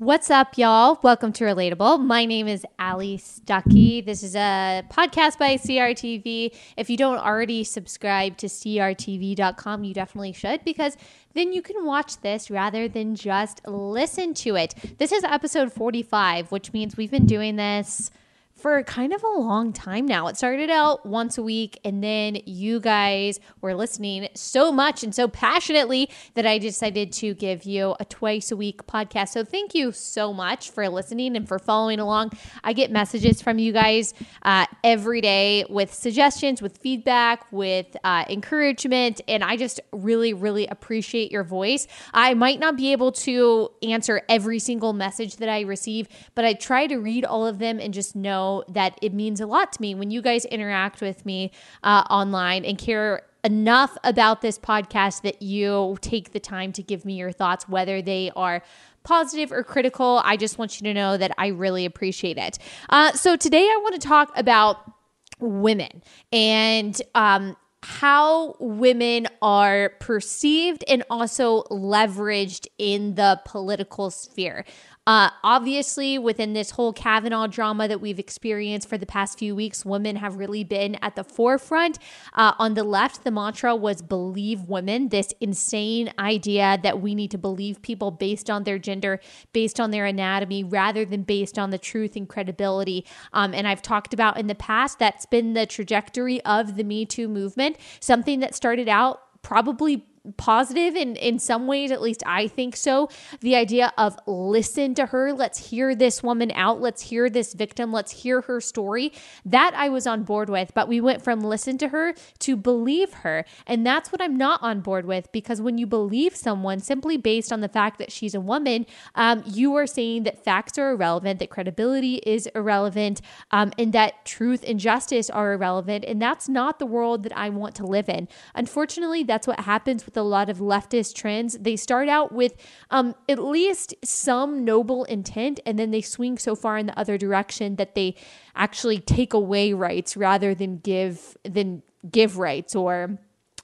What's up, y'all? Welcome to Relatable. My name is Allie Stuckey. This is a podcast by CRTV. If you don't already subscribe to CRTV.com, you definitely should because then you can watch this rather than just listen to it. This is episode 45, which means we've been doing this for kind of a long time now. It started out once a week, and then you guys were listening so much and so passionately that I decided to give you a twice a week podcast. So, thank you so much for listening and for following along. I get messages from you guys uh, every day with suggestions, with feedback, with uh, encouragement, and I just really, really appreciate your voice. I might not be able to answer every single message that I receive, but I try to read all of them and just know that it means a lot to me when you guys interact with me uh, online and care enough about this podcast that you take the time to give me your thoughts, whether they are positive or critical. I just want you to know that I really appreciate it. Uh, so today I want to talk about women and um, how women are perceived and also leveraged in the political sphere. Uh, obviously, within this whole Kavanaugh drama that we've experienced for the past few weeks, women have really been at the forefront. Uh, on the left, the mantra was believe women, this insane idea that we need to believe people based on their gender, based on their anatomy, rather than based on the truth and credibility. Um, and I've talked about in the past that's been the trajectory of the Me Too movement, something that started out probably positive in in some ways at least I think so. The idea of listen to her. Let's hear this woman out. Let's hear this victim. Let's hear her story. That I was on board with but we went from listen to her to believe her. And that's what I'm not on board with because when you believe someone simply based on the fact that she's a woman um, you are saying that facts are irrelevant that credibility is irrelevant um, and that truth and justice are irrelevant and that's not the world that I want to live in. Unfortunately that's what happens with a lot of leftist trends. They start out with um, at least some noble intent, and then they swing so far in the other direction that they actually take away rights rather than give than give rights or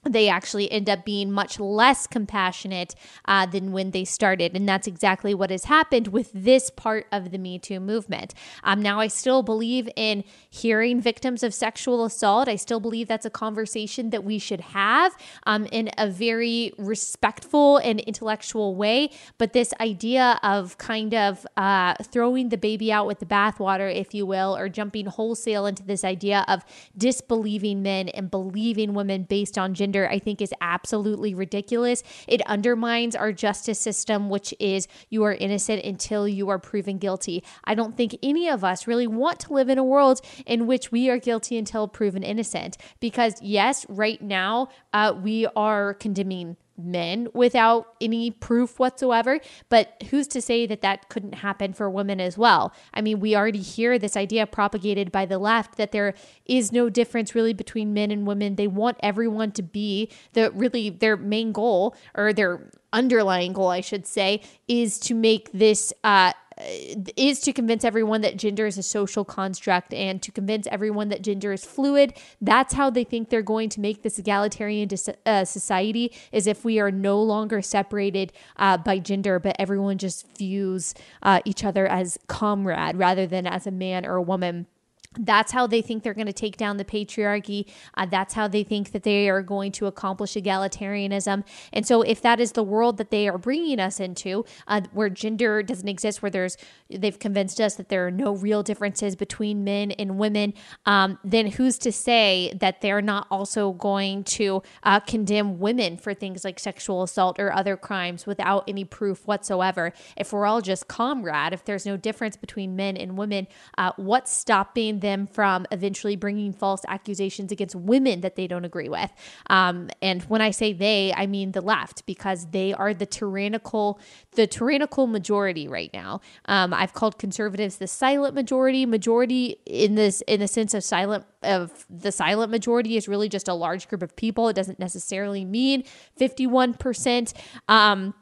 they actually end up being much less compassionate uh, than when they started. And that's exactly what has happened with this part of the Me Too movement. Um, now, I still believe in hearing victims of sexual assault. I still believe that's a conversation that we should have um, in a very respectful and intellectual way. But this idea of kind of uh, throwing the baby out with the bathwater, if you will, or jumping wholesale into this idea of disbelieving men and believing women based on gender gender, I think is absolutely ridiculous. It undermines our justice system, which is you are innocent until you are proven guilty. I don't think any of us really want to live in a world in which we are guilty until proven innocent. Because, yes, right now uh, we are condemning men without any proof whatsoever. But who's to say that that couldn't happen for women as well? I mean, we already hear this idea propagated by the left that there is no difference really between men and women. They want everyone to be the really their main goal or their underlying goal, I should say, is to make this uh, is to convince everyone that gender is a social construct and to convince everyone that gender is fluid. That's how they think they're going to make this egalitarian uh, society is if we are no longer separated uh, by gender, but everyone just views uh, each other as comrade rather than as a man or a woman that's how they think they're going to take down the patriarchy. Uh, that's how they think that they are going to accomplish egalitarianism. And so, if that is the world that they are bringing us into, uh, where gender doesn't exist, where there's they've convinced us that there are no real differences between men and women, um, then who's to say that they're not also going to uh, condemn women for things like sexual assault or other crimes without any proof whatsoever? If we're all just comrade, if there's no difference between men and women, uh, what's stopping them from eventually bringing false accusations against women that they don't agree with. Um, and when I say they, I mean the left because they are the tyrannical, the tyrannical majority right now. Um, I've called conservatives the silent majority. Majority in this in the sense of silent of the silent majority is really just a large group of people. It doesn't necessarily mean fifty one percent. Um,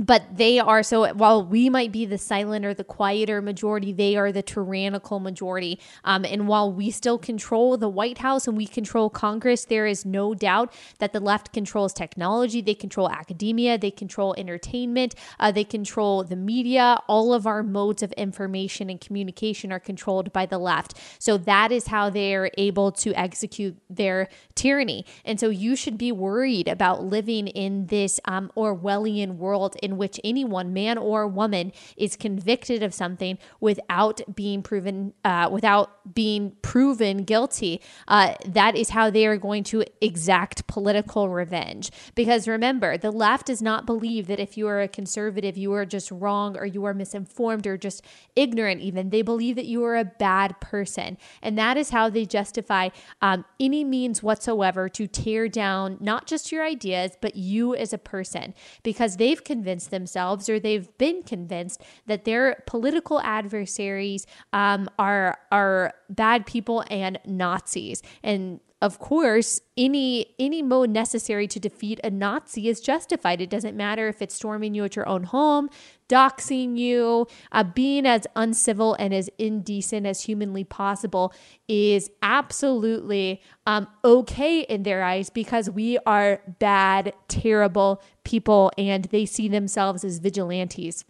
but they are so while we might be the silent or the quieter majority they are the tyrannical majority. Um, and while we still control the white house and we control congress there is no doubt that the left controls technology they control academia they control entertainment uh, they control the media. All of our modes of information and communication are controlled by the left. So that is how they are able to execute their tyranny. And so you should be worried about living in this um, orwellian world in which anyone, man or woman, is convicted of something without being proven, uh, without being proven guilty. Uh, that is how they are going to exact political revenge. Because remember, the left does not believe that if you are a conservative, you are just wrong or you are misinformed or just ignorant. Even they believe that you are a bad person, and that is how they justify um, any means whatsoever to tear down not just your ideas but you as a person because they've convinced convinced themselves or they've been convinced that their political adversaries um, are are bad people and Nazis. And of course, any any mode necessary to defeat a Nazi is justified. It doesn't matter if it's storming you at your own home, doxing you, uh, being as uncivil and as indecent as humanly possible is absolutely um, okay in their eyes because we are bad, terrible people, and they see themselves as vigilantes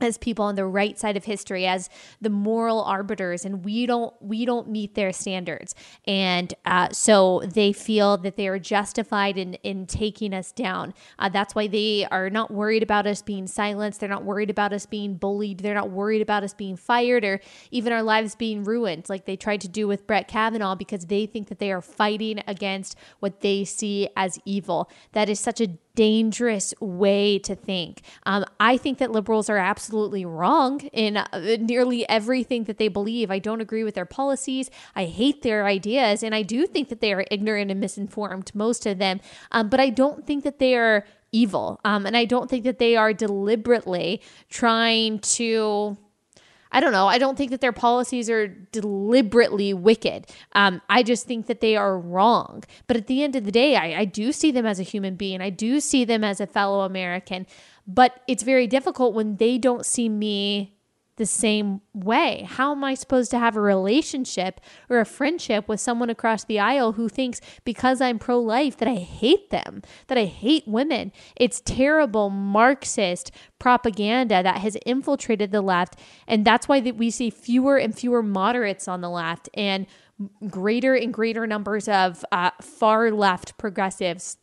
as people on the right side of history as the moral arbiters and we don't we don't meet their standards. And uh, so they feel that they are justified in in taking us down. Uh, that's why they are not worried about us being silenced. They're not worried about us being bullied. They're not worried about us being fired or even our lives being ruined like they tried to do with Brett Kavanaugh because they think that they are fighting against what they see as evil. That is such a dangerous way to think. Um, I think that liberals are absolutely wrong in uh, nearly everything that they believe. I don't agree with their policies. I hate their ideas. And I do think that they are ignorant and misinformed, most of them. Um, but I don't think that they are evil. Um, and I don't think that they are deliberately trying to I don't know. I don't think that their policies are deliberately wicked. Um, I just think that they are wrong. But at the end of the day, I, I do see them as a human being. I do see them as a fellow American. But it's very difficult when they don't see me the same way. How am I supposed to have a relationship or a friendship with someone across the aisle who thinks because I'm pro life that I hate them, that I hate women? It's terrible Marxist propaganda that has infiltrated the left. And that's why that we see fewer and fewer moderates on the left and greater and greater numbers of uh, far left progressives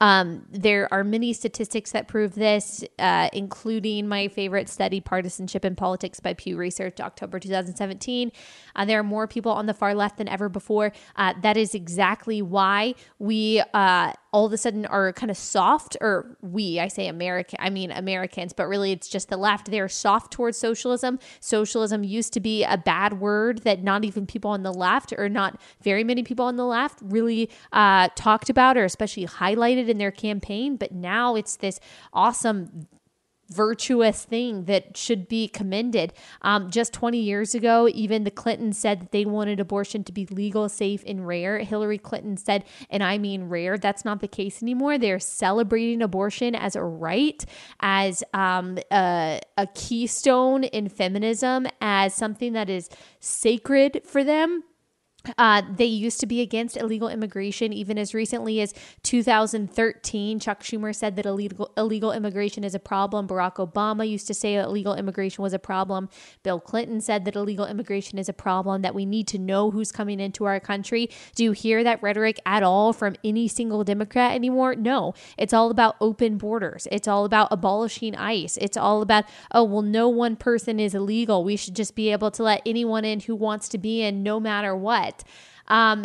um, there are many statistics that prove this, uh, including my favorite study, Partisanship in Politics by Pew Research, October 2017. Uh, there are more people on the far left than ever before. Uh, that is exactly why we uh, all of a sudden are kind of soft, or we, I say American, I mean Americans, but really it's just the left. They're soft towards socialism. Socialism used to be a bad word that not even people on the left, or not very many people on the left, really uh, talked about or especially highlighted in their campaign. But now it's this awesome virtuous thing that should be commended. Um, just 20 years ago, even the Clintons said that they wanted abortion to be legal, safe, and rare. Hillary Clinton said, and I mean rare, that's not the case anymore. They're celebrating abortion as a right, as um, a, a keystone in feminism, as something that is sacred for them. Uh, they used to be against illegal immigration even as recently as 2013. Chuck Schumer said that illegal illegal immigration is a problem. Barack Obama used to say that illegal immigration was a problem. Bill Clinton said that illegal immigration is a problem, that we need to know who's coming into our country. Do you hear that rhetoric at all from any single Democrat anymore? No. It's all about open borders. It's all about abolishing ICE. It's all about, oh, well, no one person is illegal. We should just be able to let anyone in who wants to be in no matter what. Um,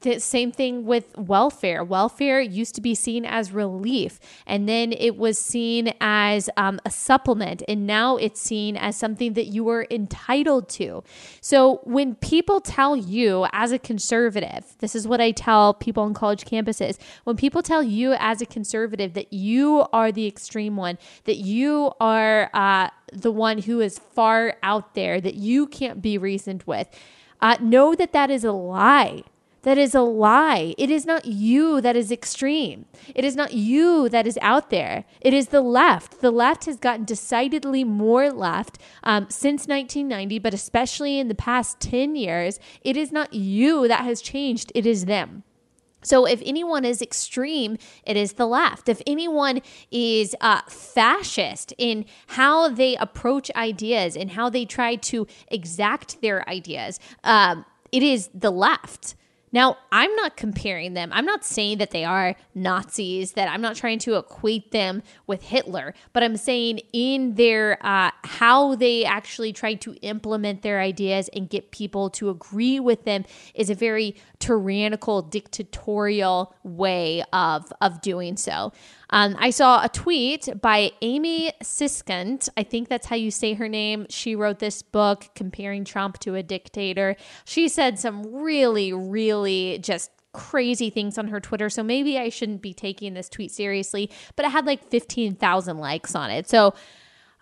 the same thing with welfare. Welfare used to be seen as relief, and then it was seen as um, a supplement, and now it's seen as something that you are entitled to. So when people tell you as a conservative, this is what I tell people on college campuses when people tell you as a conservative that you are the extreme one, that you are uh, the one who is far out there, that you can't be reasoned with uh, know that that is a lie. that is a lie. It is not you that is extreme. It is not you that is out there. It is the left. The left has gotten decidedly more left um, since 1990, but especially in the past 10 years. It is not you that has changed, it is them. So, if anyone is extreme, it is the left. If anyone is uh, fascist in how they approach ideas and how they try to exact their ideas, um, it is the left. Now, I'm not comparing them. I'm not saying that they are Nazis, that I'm not trying to equate them with Hitler, but I'm saying in their uh, how they actually try to implement their ideas and get people to agree with them is a very tyrannical, dictatorial way of, of doing so. Um, I saw a tweet by Amy Siskind. I think that's how you say her name. She wrote this book comparing Trump to a dictator. She said some really, really just crazy things on her Twitter. So maybe I shouldn't be taking this tweet seriously, but it had like 15,000 likes on it. So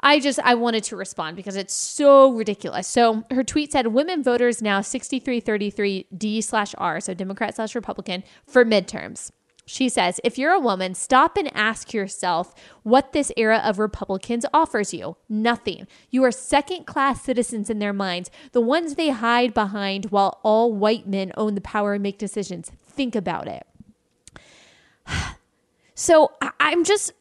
I just I wanted to respond because it's so ridiculous. So her tweet said women voters now 6333 D slash R, so Democrat slash Republican, for midterms. She says, if you're a woman, stop and ask yourself what this era of Republicans offers you. Nothing. You are second class citizens in their minds, the ones they hide behind while all white men own the power and make decisions. Think about it. So I'm just,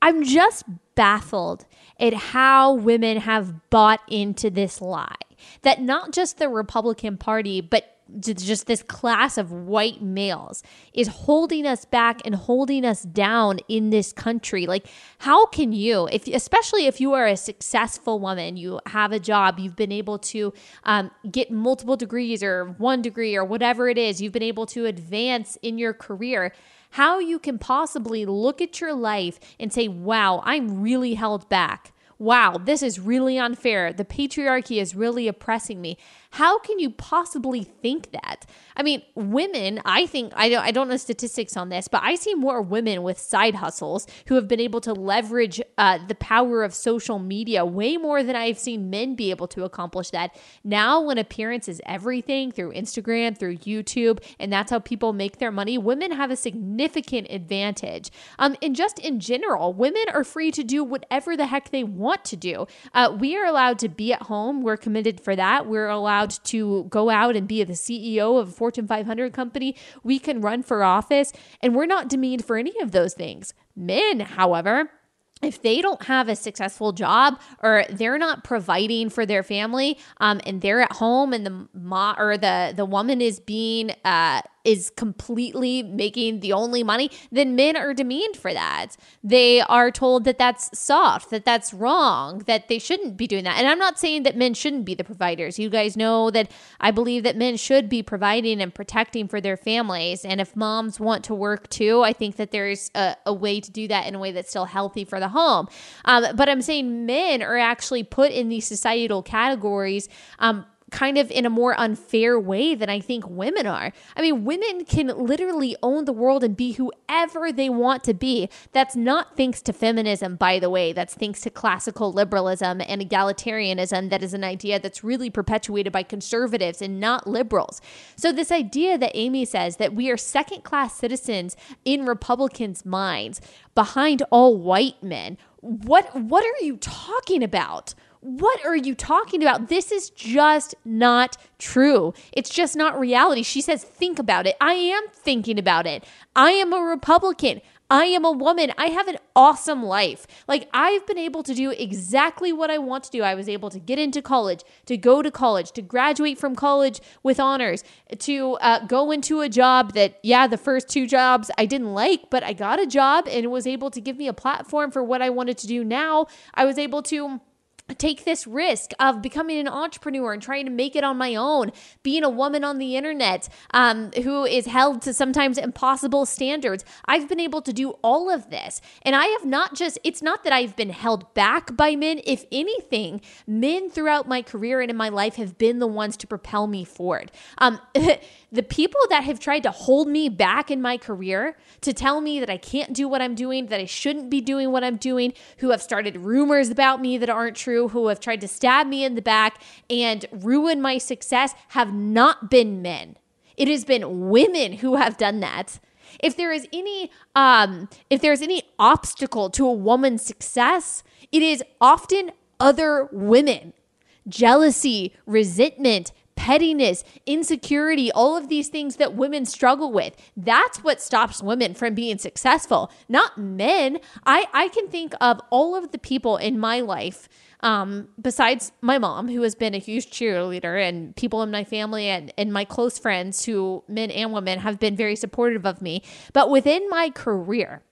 I'm just baffled at how women have bought into this lie that not just the Republican Party, but just this class of white males is holding us back and holding us down in this country like how can you if especially if you are a successful woman you have a job you've been able to um, get multiple degrees or one degree or whatever it is you've been able to advance in your career how you can possibly look at your life and say wow i'm really held back wow, this is really unfair. The patriarchy is really oppressing me. How can you possibly think that? I mean, women, I think, I don't, I don't know statistics on this, but I see more women with side hustles who have been able to leverage uh, the power of social media way more than I've seen men be able to accomplish that. Now, when appearance is everything through Instagram, through YouTube, and that's how people make their money, women have a significant advantage. Um, and just in general, women are free to do whatever the heck they want to do. Uh, we are allowed to be at home. We're committed for that. We're allowed allowed to go out and be the CEO of a Fortune 500 company. We can run for office, and we're not demeaned for any of those things. Men, however, if they don't have a successful job or they're not providing for their family um, and they're at home and the ma or the the woman is being uh, is completely making the only money, then men are demeaned for that. They are told that that's soft, that that's wrong, that they shouldn't be doing that. And I'm not saying that men shouldn't be the providers. You guys know that I believe that men should be providing and protecting for their families. And if moms want to work too, I think that there's a, a way to do that in a way that's still healthy for the home. Um, but I'm saying men are actually put in these societal categories um, kind of in a more unfair way than I think women are. I mean, women can literally own the world and be whoever they want to be. That's not thanks to feminism, by the way. That's thanks to classical liberalism and egalitarianism. That is an idea that's really perpetuated by conservatives and not liberals. So, this idea that Amy says that we are second class citizens in Republicans' minds behind all white men. What what are you talking about? What are you talking about? This is just not true. It's just not reality. She says, think about it. I am thinking about it. I am a Republican. I am a woman. I have an awesome life. Like, I've been able to do exactly what I want to do. I was able to get into college, to go to college, to graduate from college with honors, to uh, go into a job that, yeah, the first two jobs I didn't like, but I got a job and was able to give me a platform for what I wanted to do now. I was able to take this risk of becoming an entrepreneur and trying to make it on my own, being a woman on the internet um, who is held to sometimes impossible standards. I've been able to do all of this. And I have not just, it's not that I've been held back by men. If anything, men throughout my career and in my life have been the ones to propel me forward. Um, the people that have tried to hold me back in my career, to tell me that I can't do what I'm doing, that I shouldn't be doing what I'm doing, who have started rumors about me that aren't true, who have tried to stab me in the back and ruin my success, have not been men. It has been women who have done that. If there is any um if there's any obstacle to a woman's success, it is often other women. Jealousy, resentment, pettiness, insecurity, all of these things that women struggle with. That's what stops women from being successful, not men. I, I can think of all of the people in my life, um, besides my mom, who has been a huge cheerleader, and people in my family and, and my close friends who, men and women, have been very supportive of me. But within my career,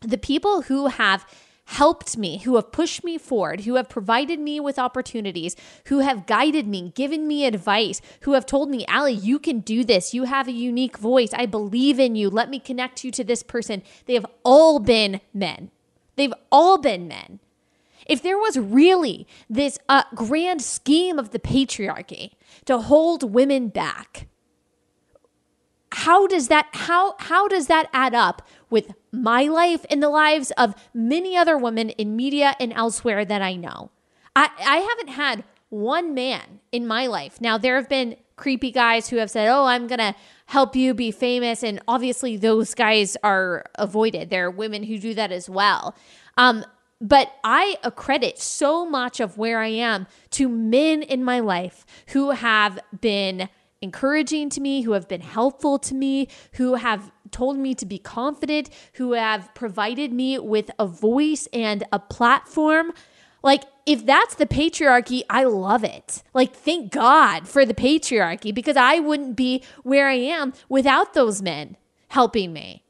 the people who have helped me, who have pushed me forward, who have provided me with opportunities, who have guided me, given me advice, who have told me, Allie, you can do this. You have a unique voice. I believe in you. Let me connect you to this person. They have all been men. They've all been men. If there was really this uh, grand scheme of the patriarchy to hold women back, how does that how how does that add up with my life and the lives of many other women in media and elsewhere that I know? I, I haven't had one man in my life. Now there have been creepy guys who have said, "Oh, I'm going to help you be famous," and obviously those guys are avoided. There are women who do that as well. Um, but I accredit so much of where I am to men in my life who have been encouraging to me, who have been helpful to me, who have told me to be confident, who have provided me with a voice and a platform. Like, if that's the patriarchy, I love it. Like, thank God for the patriarchy because I wouldn't be where I am without those men helping me.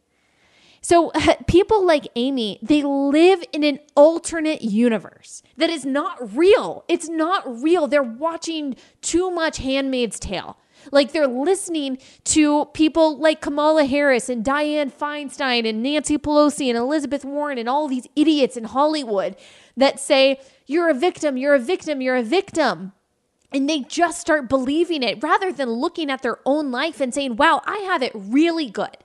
So, people like Amy, they live in an alternate universe that is not real. It's not real. They're watching too much Handmaid's Tale. Like they're listening to people like Kamala Harris and Dianne Feinstein and Nancy Pelosi and Elizabeth Warren and all these idiots in Hollywood that say, You're a victim, you're a victim, you're a victim. And they just start believing it rather than looking at their own life and saying, Wow, I have it really good.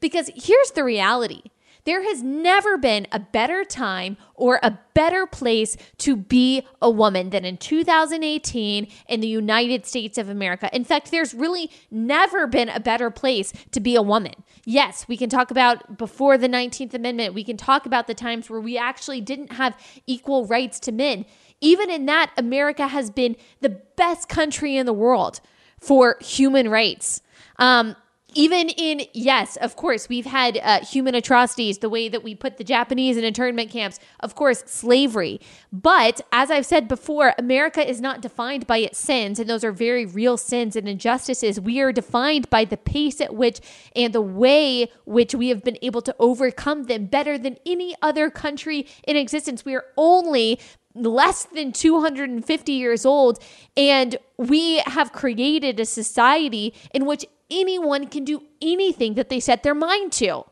Because here's the reality there has never been a better time or a better place to be a woman than in 2018 in the United States of America. In fact, there's really never been a better place to be a woman. Yes, we can talk about before the 19th Amendment, we can talk about the times where we actually didn't have equal rights to men. Even in that, America has been the best country in the world for human rights. Um, even in yes of course we've had uh, human atrocities the way that we put the japanese in internment camps of course slavery. But as i've said before america is not defined by its sins and those are very real sins and injustices. We are defined by the pace at which and the way which we have been able to overcome them better than any other country in existence. We are only less than 250 years old and we have created a society in which anyone can do anything that they set their mind to.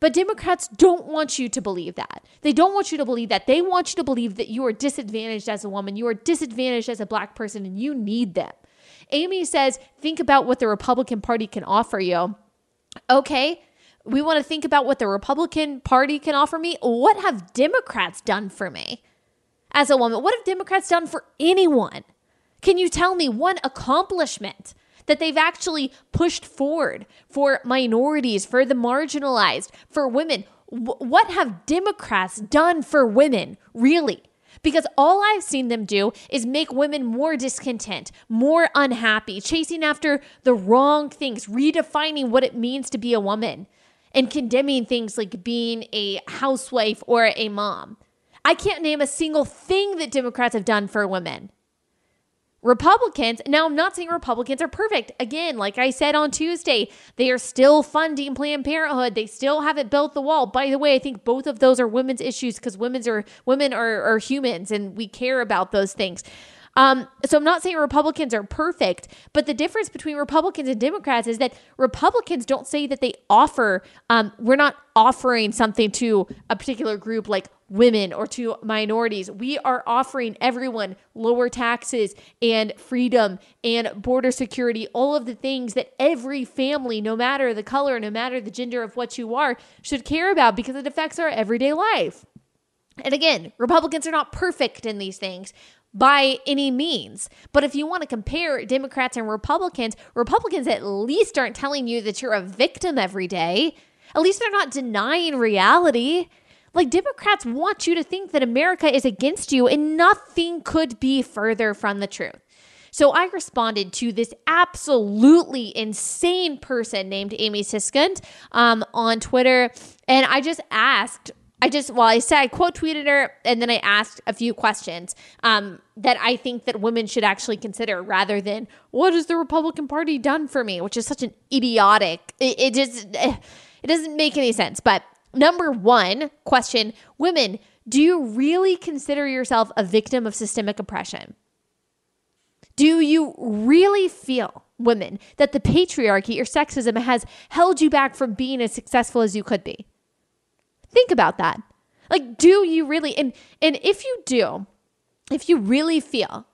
But Democrats don't want you to believe that. They don't want you to believe that. They want you to believe that you are disadvantaged as a woman, you are disadvantaged as a black person, and you need them. Amy says, think about what the Republican Party can offer you. Okay, we want to think about what the Republican Party can offer me. What have Democrats done for me as a woman? What have Democrats done for anyone? Can you tell me one accomplishment that they've actually pushed forward for minorities, for the marginalized, for women. W- what have Democrats done for women, really? Because all I've seen them do is make women more discontent, more unhappy, chasing after the wrong things, redefining what it means to be a woman, and condemning things like being a housewife or a mom. I can't name a single thing that Democrats have done for women. Republicans, now I'm not saying Republicans are perfect. Again, like I said on Tuesday, they are still funding Planned Parenthood. They still haven't built the wall. By the way, I think both of those are women's issues because women's are women are, are humans and we care about those things. Um, so I'm not saying Republicans are perfect, but the difference between Republicans and Democrats is that Republicans don't say that they offer, um, we're not offering something to a particular group like women or to minorities. We are offering everyone lower taxes and freedom and border security, all of the things that every family, no matter the color, no matter the gender of what you are, should care about because it affects our everyday life. And again, Republicans are not perfect in these things, by any means. But if you want to compare Democrats and Republicans, Republicans at least aren't telling you that you're a victim every day. At least they're not denying reality. Like Democrats want you to think that America is against you, and nothing could be further from the truth. So I responded to this absolutely insane person named Amy Siskind um, on Twitter, and I just asked I just, well, I said I quote tweeted her and then I asked a few questions um, that I think that women should actually consider rather than what has the Republican Party done for me, which is such an idiotic, it, it just, eh, it doesn't make any sense. But number one question women, do you really consider yourself a victim of systemic oppression? Do you really feel, women, that the patriarchy or sexism has held you back from being as successful as you could be? Think about that. Like, do you really? And and if you do, if you really feel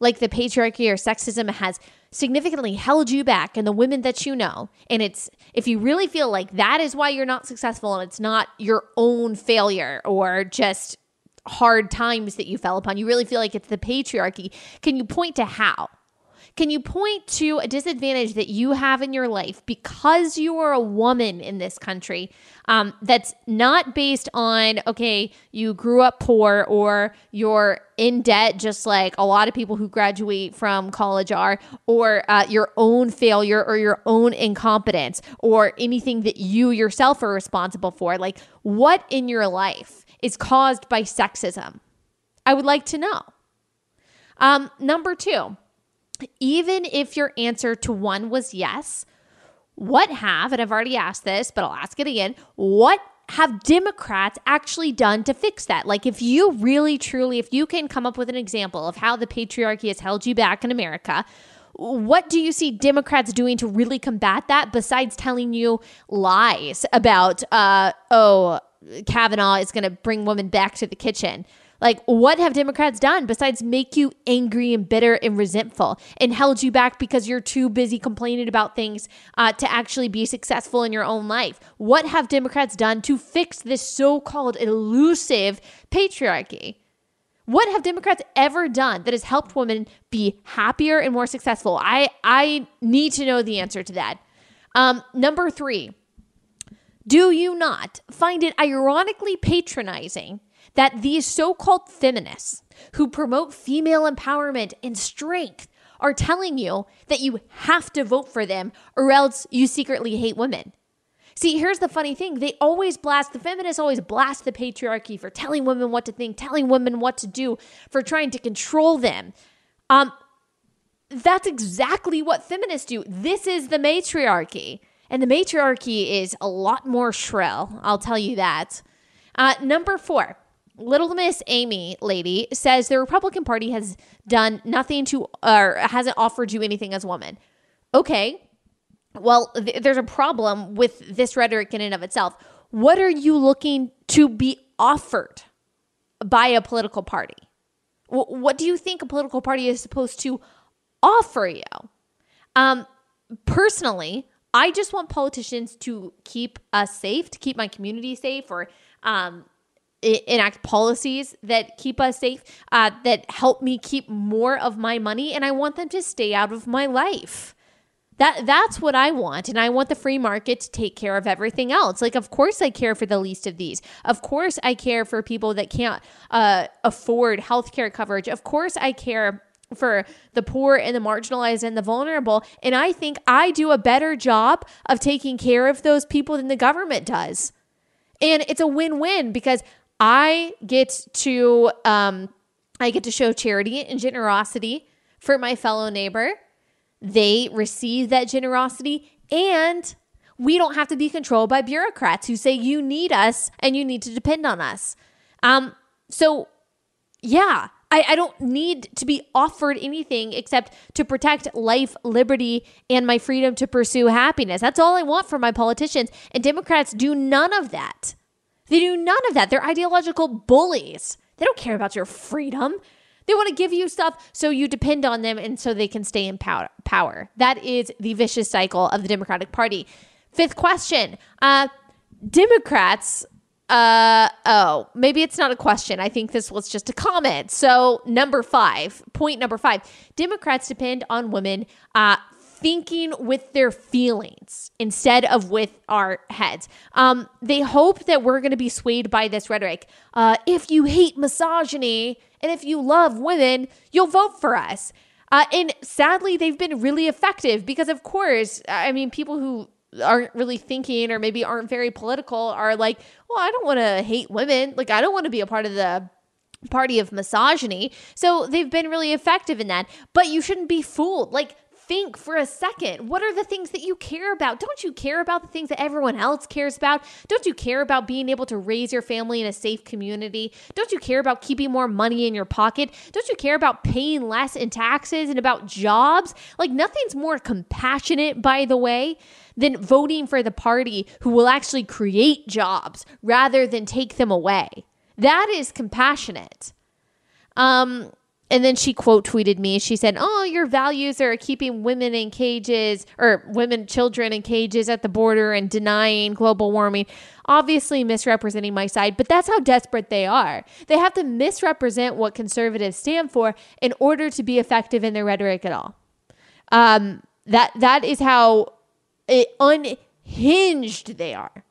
like the patriarchy or sexism has significantly held you back and the women that you know, and it's if you really feel like that is why you're not successful and it's not your own failure or just hard times that you fell upon, you really feel like it's the patriarchy. Can you point to how? Can you point to a disadvantage that you have in your life because you are a woman in this country um, that's not based on, okay, you grew up poor or you're in debt, just like a lot of people who graduate from college are, or uh, your own failure or your own incompetence or anything that you yourself are responsible for? Like, what in your life is caused by sexism? I would like to know. Um, number two, even if your answer to one was yes, what have, and I've already asked this, but I'll ask it again, what have Democrats actually done to fix that? Like, if you really, truly, if you can come up with an example of how the patriarchy has held you back in America, what do you see Democrats doing to really combat that besides telling you lies about, uh, oh, Kavanaugh is going to bring women back to the kitchen? Like, what have Democrats done besides make you angry and bitter and resentful and held you back because you're too busy complaining about things uh, to actually be successful in your own life? What have Democrats done to fix this so called elusive patriarchy? What have Democrats ever done that has helped women be happier and more successful? I, I need to know the answer to that. Um, number three, do you not find it ironically patronizing that these so called feminists who promote female empowerment and strength are telling you that you have to vote for them or else you secretly hate women. See, here's the funny thing. They always blast, the feminists always blast the patriarchy for telling women what to think, telling women what to do, for trying to control them. Um, that's exactly what feminists do. This is the matriarchy. And the matriarchy is a lot more shrill, I'll tell you that. Uh, number four, Little Miss Amy lady says the Republican Party has done nothing to or hasn't offered you anything as a woman. Okay. Well, th- there's a problem with this rhetoric in and of itself. What are you looking to be offered by a political party? W- what do you think a political party is supposed to offer you? Um, personally, I just want politicians to keep us safe, to keep my community safe, or um, enact policies that keep us safe, uh, that help me keep more of my money, and I want them to stay out of my life. That that's what I want, and I want the free market to take care of everything else. Like, of course, I care for the least of these. Of course, I care for people that can't uh, afford healthcare coverage. Of course, I care for the poor and the marginalized and the vulnerable. And I think I do a better job of taking care of those people than the government does. And it's a win win because I get to um, I get to show charity and generosity for my fellow neighbor. They receive that generosity and we don't have to be controlled by bureaucrats who say you need us and you need to depend on us. Um, so yeah, I, I don't need to be offered anything except to protect life, liberty, and my freedom to pursue happiness. That's all I want from my politicians. And Democrats do none of that. They do none of that. They're ideological bullies. They don't care about your freedom. They want to give you stuff so you depend on them and so they can stay in power. That is the vicious cycle of the Democratic Party. Fifth question uh, Democrats, uh, oh, maybe it's not a question. I think this was just a comment. So, number five, point number five Democrats depend on women uh, thinking with their feelings instead of with our heads. Um, they hope that we're going to be swayed by this rhetoric. Uh, if you hate misogyny and if you love women, you'll vote for us. Uh, and sadly, they've been really effective because, of course, I mean, people who aren't really thinking or maybe aren't very political are like, well, I don't want to hate women. Like, I don't want to be a part of the party of misogyny. So they've been really effective in that. But you shouldn't be fooled. Like, think for a second. What are the things that you care about? Don't you care about the things that everyone else cares about? Don't you care about being able to raise your family in a safe community? Don't you care about keeping more money in your pocket? Don't you care about paying less in taxes and about jobs? Like, nothing's more compassionate, by the way, than voting for the party who will actually create jobs rather than take them away. That is compassionate. Um, and then she quote tweeted me. She said, "Oh, your values are keeping women in cages or women children in cages at the border and denying global warming." Obviously misrepresenting my side, but that's how desperate they are. They have to misrepresent what conservatives stand for in order to be effective in their rhetoric at all. Um, that that is how unhinged they are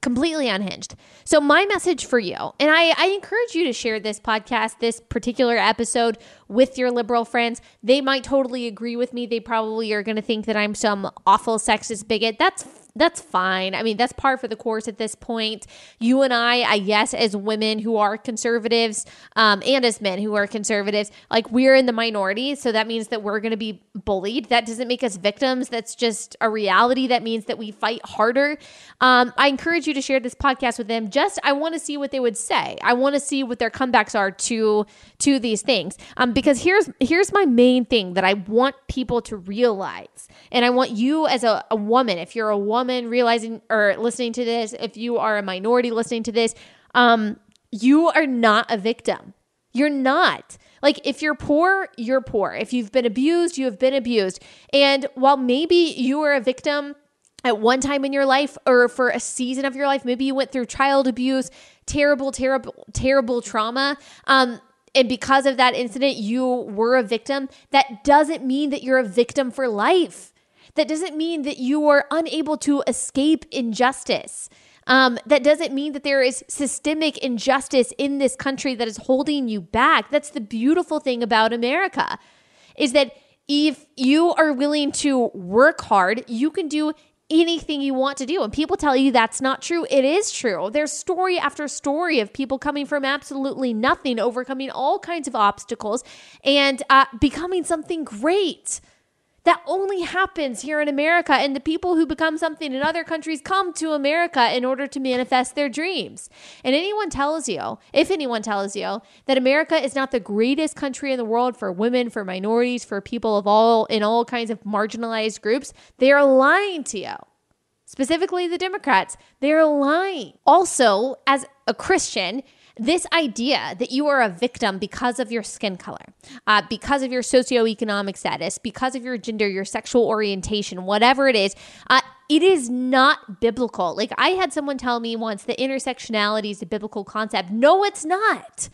completely unhinged. So, my message for you, and I, I, encourage you to share this podcast, this particular episode with your liberal friends. They might totally agree with me. They probably are going to think that I'm some awful sexist bigot. That's that's fine. I mean, that's par for the course at this point. You and I, I guess, as women who are conservatives, um, and as men who are conservatives, like we're in the minority. So that means that we're going to be bullied. That doesn't make us victims. That's just a reality. That means that we fight harder. Um, I encourage you to share this podcast with them. Just, I want to see what they would say. I want to see what their comebacks are to to these things. Um, because here's here's my main thing that I want people to realize, and I want you as a, a woman, if you're a woman woman realizing or listening to this, if you are a minority listening to this, um, you are not a victim. You're not. Like, if you're poor, you're poor. If you've been abused, you have been abused. And while maybe you were a victim at one time in your life or for a season of your life, maybe you went through child abuse, terrible, terrible, terrible trauma. Um, and because of that incident, you were a victim. That doesn't mean that you're a victim for life. That doesn't mean that you are unable to escape injustice. Um, that doesn't mean that there is systemic injustice in this country that is holding you back. That's the beautiful thing about America is that if you are willing to work hard, you can do anything you want to do. And people tell you that's not true. It is true. There's story after story of people coming from absolutely nothing, overcoming all kinds of obstacles, and uh, becoming something great. That only happens here in America, and the people who become something in other countries come to America in order to manifest their dreams. And anyone tells you, if anyone tells you, that America is not the greatest country in the world for women, for minorities, for people of all in all kinds of marginalized groups, they are lying to you. Specifically, the Democrats, they're lying. Also, as a Christian, this idea that you are a victim because of your skin color, uh, because of your socioeconomic status, because of your gender, your sexual orientation, whatever it is, uh, it is not biblical. Like I had someone tell me once that intersectionality is a biblical concept. No, it's not.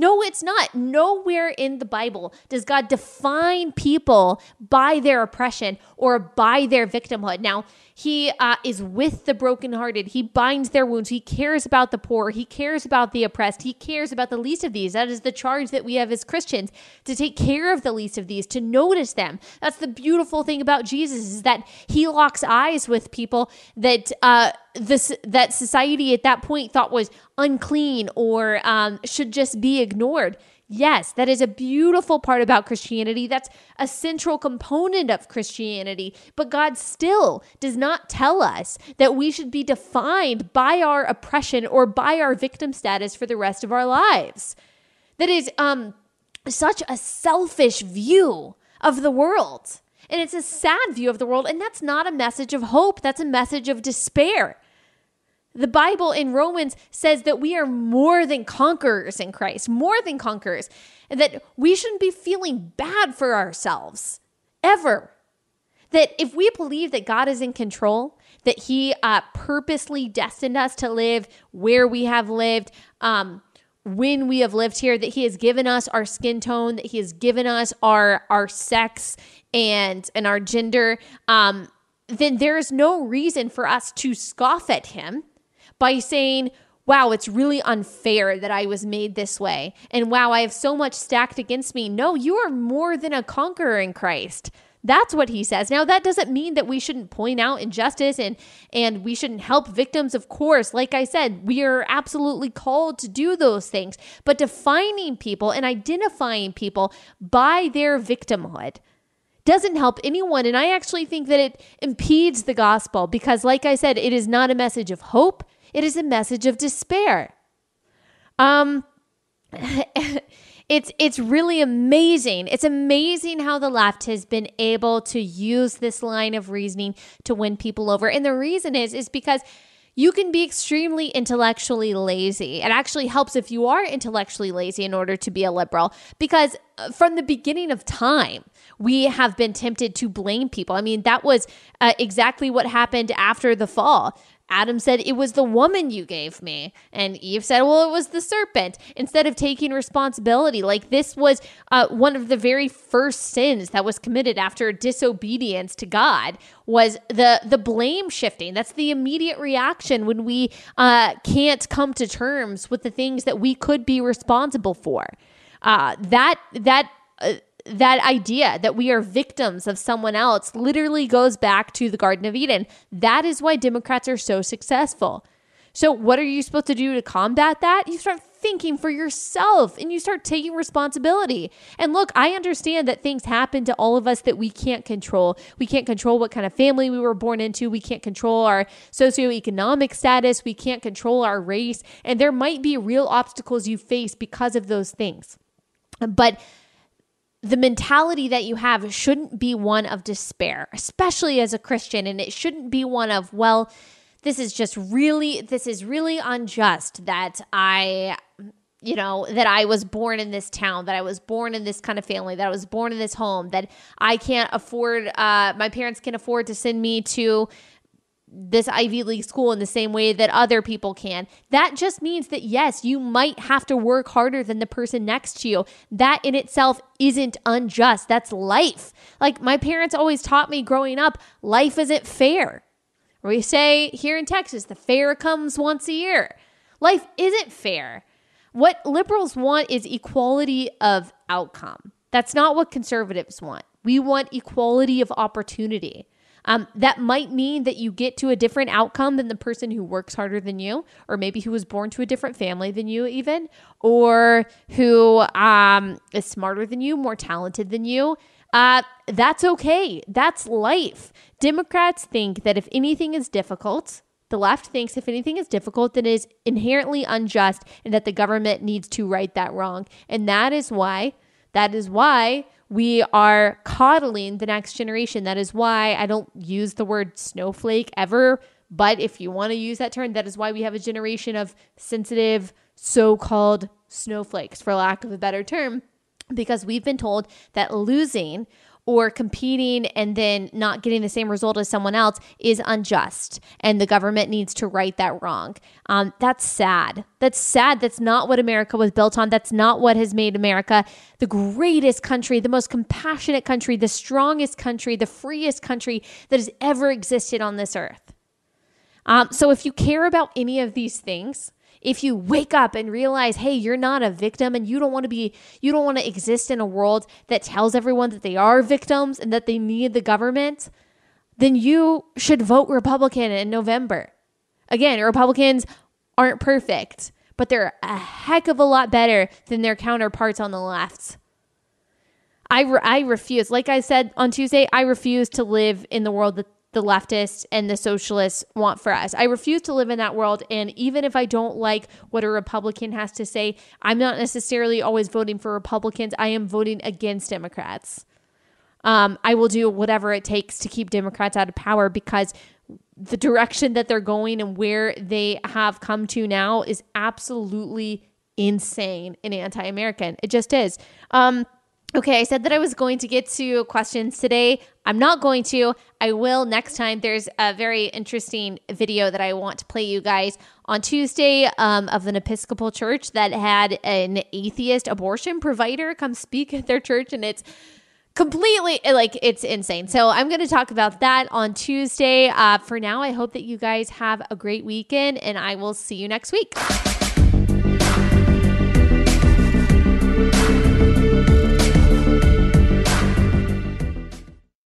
No, it's not. Nowhere in the Bible does God define people by their oppression or by their victimhood. Now, he uh, is with the brokenhearted. He binds their wounds. He cares about the poor. He cares about the oppressed. He cares about the least of these. That is the charge that we have as Christians to take care of the least of these, to notice them. That's the beautiful thing about Jesus is that he locks eyes with people that uh, this that society at that point thought was unclean or um, should just be ignored. Yes, that is a beautiful part about Christianity. That's a central component of Christianity. But God still does not tell us that we should be defined by our oppression or by our victim status for the rest of our lives. That is um, such a selfish view of the world. And it's a sad view of the world. And that's not a message of hope, that's a message of despair. The Bible in Romans says that we are more than conquerors in Christ, more than conquerors, and that we shouldn't be feeling bad for ourselves ever. That if we believe that God is in control, that He uh, purposely destined us to live where we have lived, um, when we have lived here, that He has given us our skin tone, that He has given us our our sex and and our gender, um, then there is no reason for us to scoff at Him by saying, wow, it's really unfair that I was made this way. And wow, I have so much stacked against me. No, you are more than a conqueror in Christ. That's what he says. Now that doesn't mean that we shouldn't point out injustice and and we shouldn't help victims of course. Like I said, we are absolutely called to do those things. But defining people and identifying people by their victimhood doesn't help anyone and I actually think that it impedes the gospel because like I said, it is not a message of hope. It is a message of despair. Um, it's it's really amazing. It's amazing how the left has been able to use this line of reasoning to win people over. And the reason is is because you can be extremely intellectually lazy. It actually helps if you are intellectually lazy in order to be a liberal because uh, from the beginning of time, we have been tempted to blame people. I mean, that was uh, exactly what happened after the fall. Adam said, It was the woman you gave me. And Eve said, Well, it was the serpent. Instead of taking responsibility, like this was uh, one of the very first sins that was committed after disobedience to God was the the blame shifting. That's the immediate reaction when we uh, can't come to terms with the things that we could be responsible for. Uh, that that uh, that idea that we are victims of someone else literally goes back to the Garden of Eden. That is why Democrats are so successful. So, what are you supposed to do to combat that? You start thinking for yourself and you start taking responsibility. And look, I understand that things happen to all of us that we can't control. We can't control what kind of family we were born into. We can't control our socioeconomic status. We can't control our race. And there might be real obstacles you face because of those things. But the mentality that you have shouldn't be one of despair, especially as a Christian. And it shouldn't be one of, well, this is just really, this is really unjust that I, you know, that I was born in this town, that I was born in this kind of family, that I was born in this home, that I can't afford, uh, my parents can afford to send me to this Ivy League school in the same way that other people can. That just means that, yes, you might have to work harder than the person next to you. That in itself isn't unjust. That's life. Like my parents always taught me growing up, life isn't fair. We say here in Texas, the fair comes once a year. Life isn't fair. What liberals want is equality of outcome. That's not what conservatives want. We want equality of opportunity. Um, that might mean that you get to a different outcome than the person who works harder than you, or maybe who was born to a different family than you, even, or who um, is smarter than you, more talented than you. Uh, that's okay. That's life. Democrats think that if anything is difficult, the left thinks if anything is difficult, then it is inherently unjust and that the government needs to right that wrong. And that is why, that is why we are coddling the next generation. That is why I don't use the word snowflake ever. But if you want to use that term, that is why we have a generation of sensitive, so called snowflakes, for lack of a better term, because we've been told that losing or competing and then not getting the same result as someone else is unjust and the government needs to right that wrong. Um, that's sad. That's sad. That's not what America was built on. That's not what has made America the greatest country, the most compassionate country, the strongest country, the freest country that has ever existed on this earth. Um, so if you care about any of these things, if you wake up and realize, hey, you're not a victim and you don't want to be, you don't want to exist in a world that tells everyone that they are victims and that they need the government, then you should vote Republican in November. Again, Republicans aren't perfect, but they're a heck of a lot better than their counterparts on the left. I, re- I refuse, like I said on Tuesday, I refuse to live in the world that the leftists and the socialists want for us. I refuse to live in that world. And even if I don't like what a Republican has to say, I'm not necessarily always voting for Republicans. I am voting against Democrats. Um, I will do whatever it takes to keep Democrats out of power because the direction that they're going and where they have come to now is absolutely insane and anti American. It just is. Um, Okay, I said that I was going to get to questions today. I'm not going to. I will next time. There's a very interesting video that I want to play you guys on Tuesday um, of an Episcopal church that had an atheist abortion provider come speak at their church, and it's completely like it's insane. So I'm going to talk about that on Tuesday. Uh, for now, I hope that you guys have a great weekend, and I will see you next week.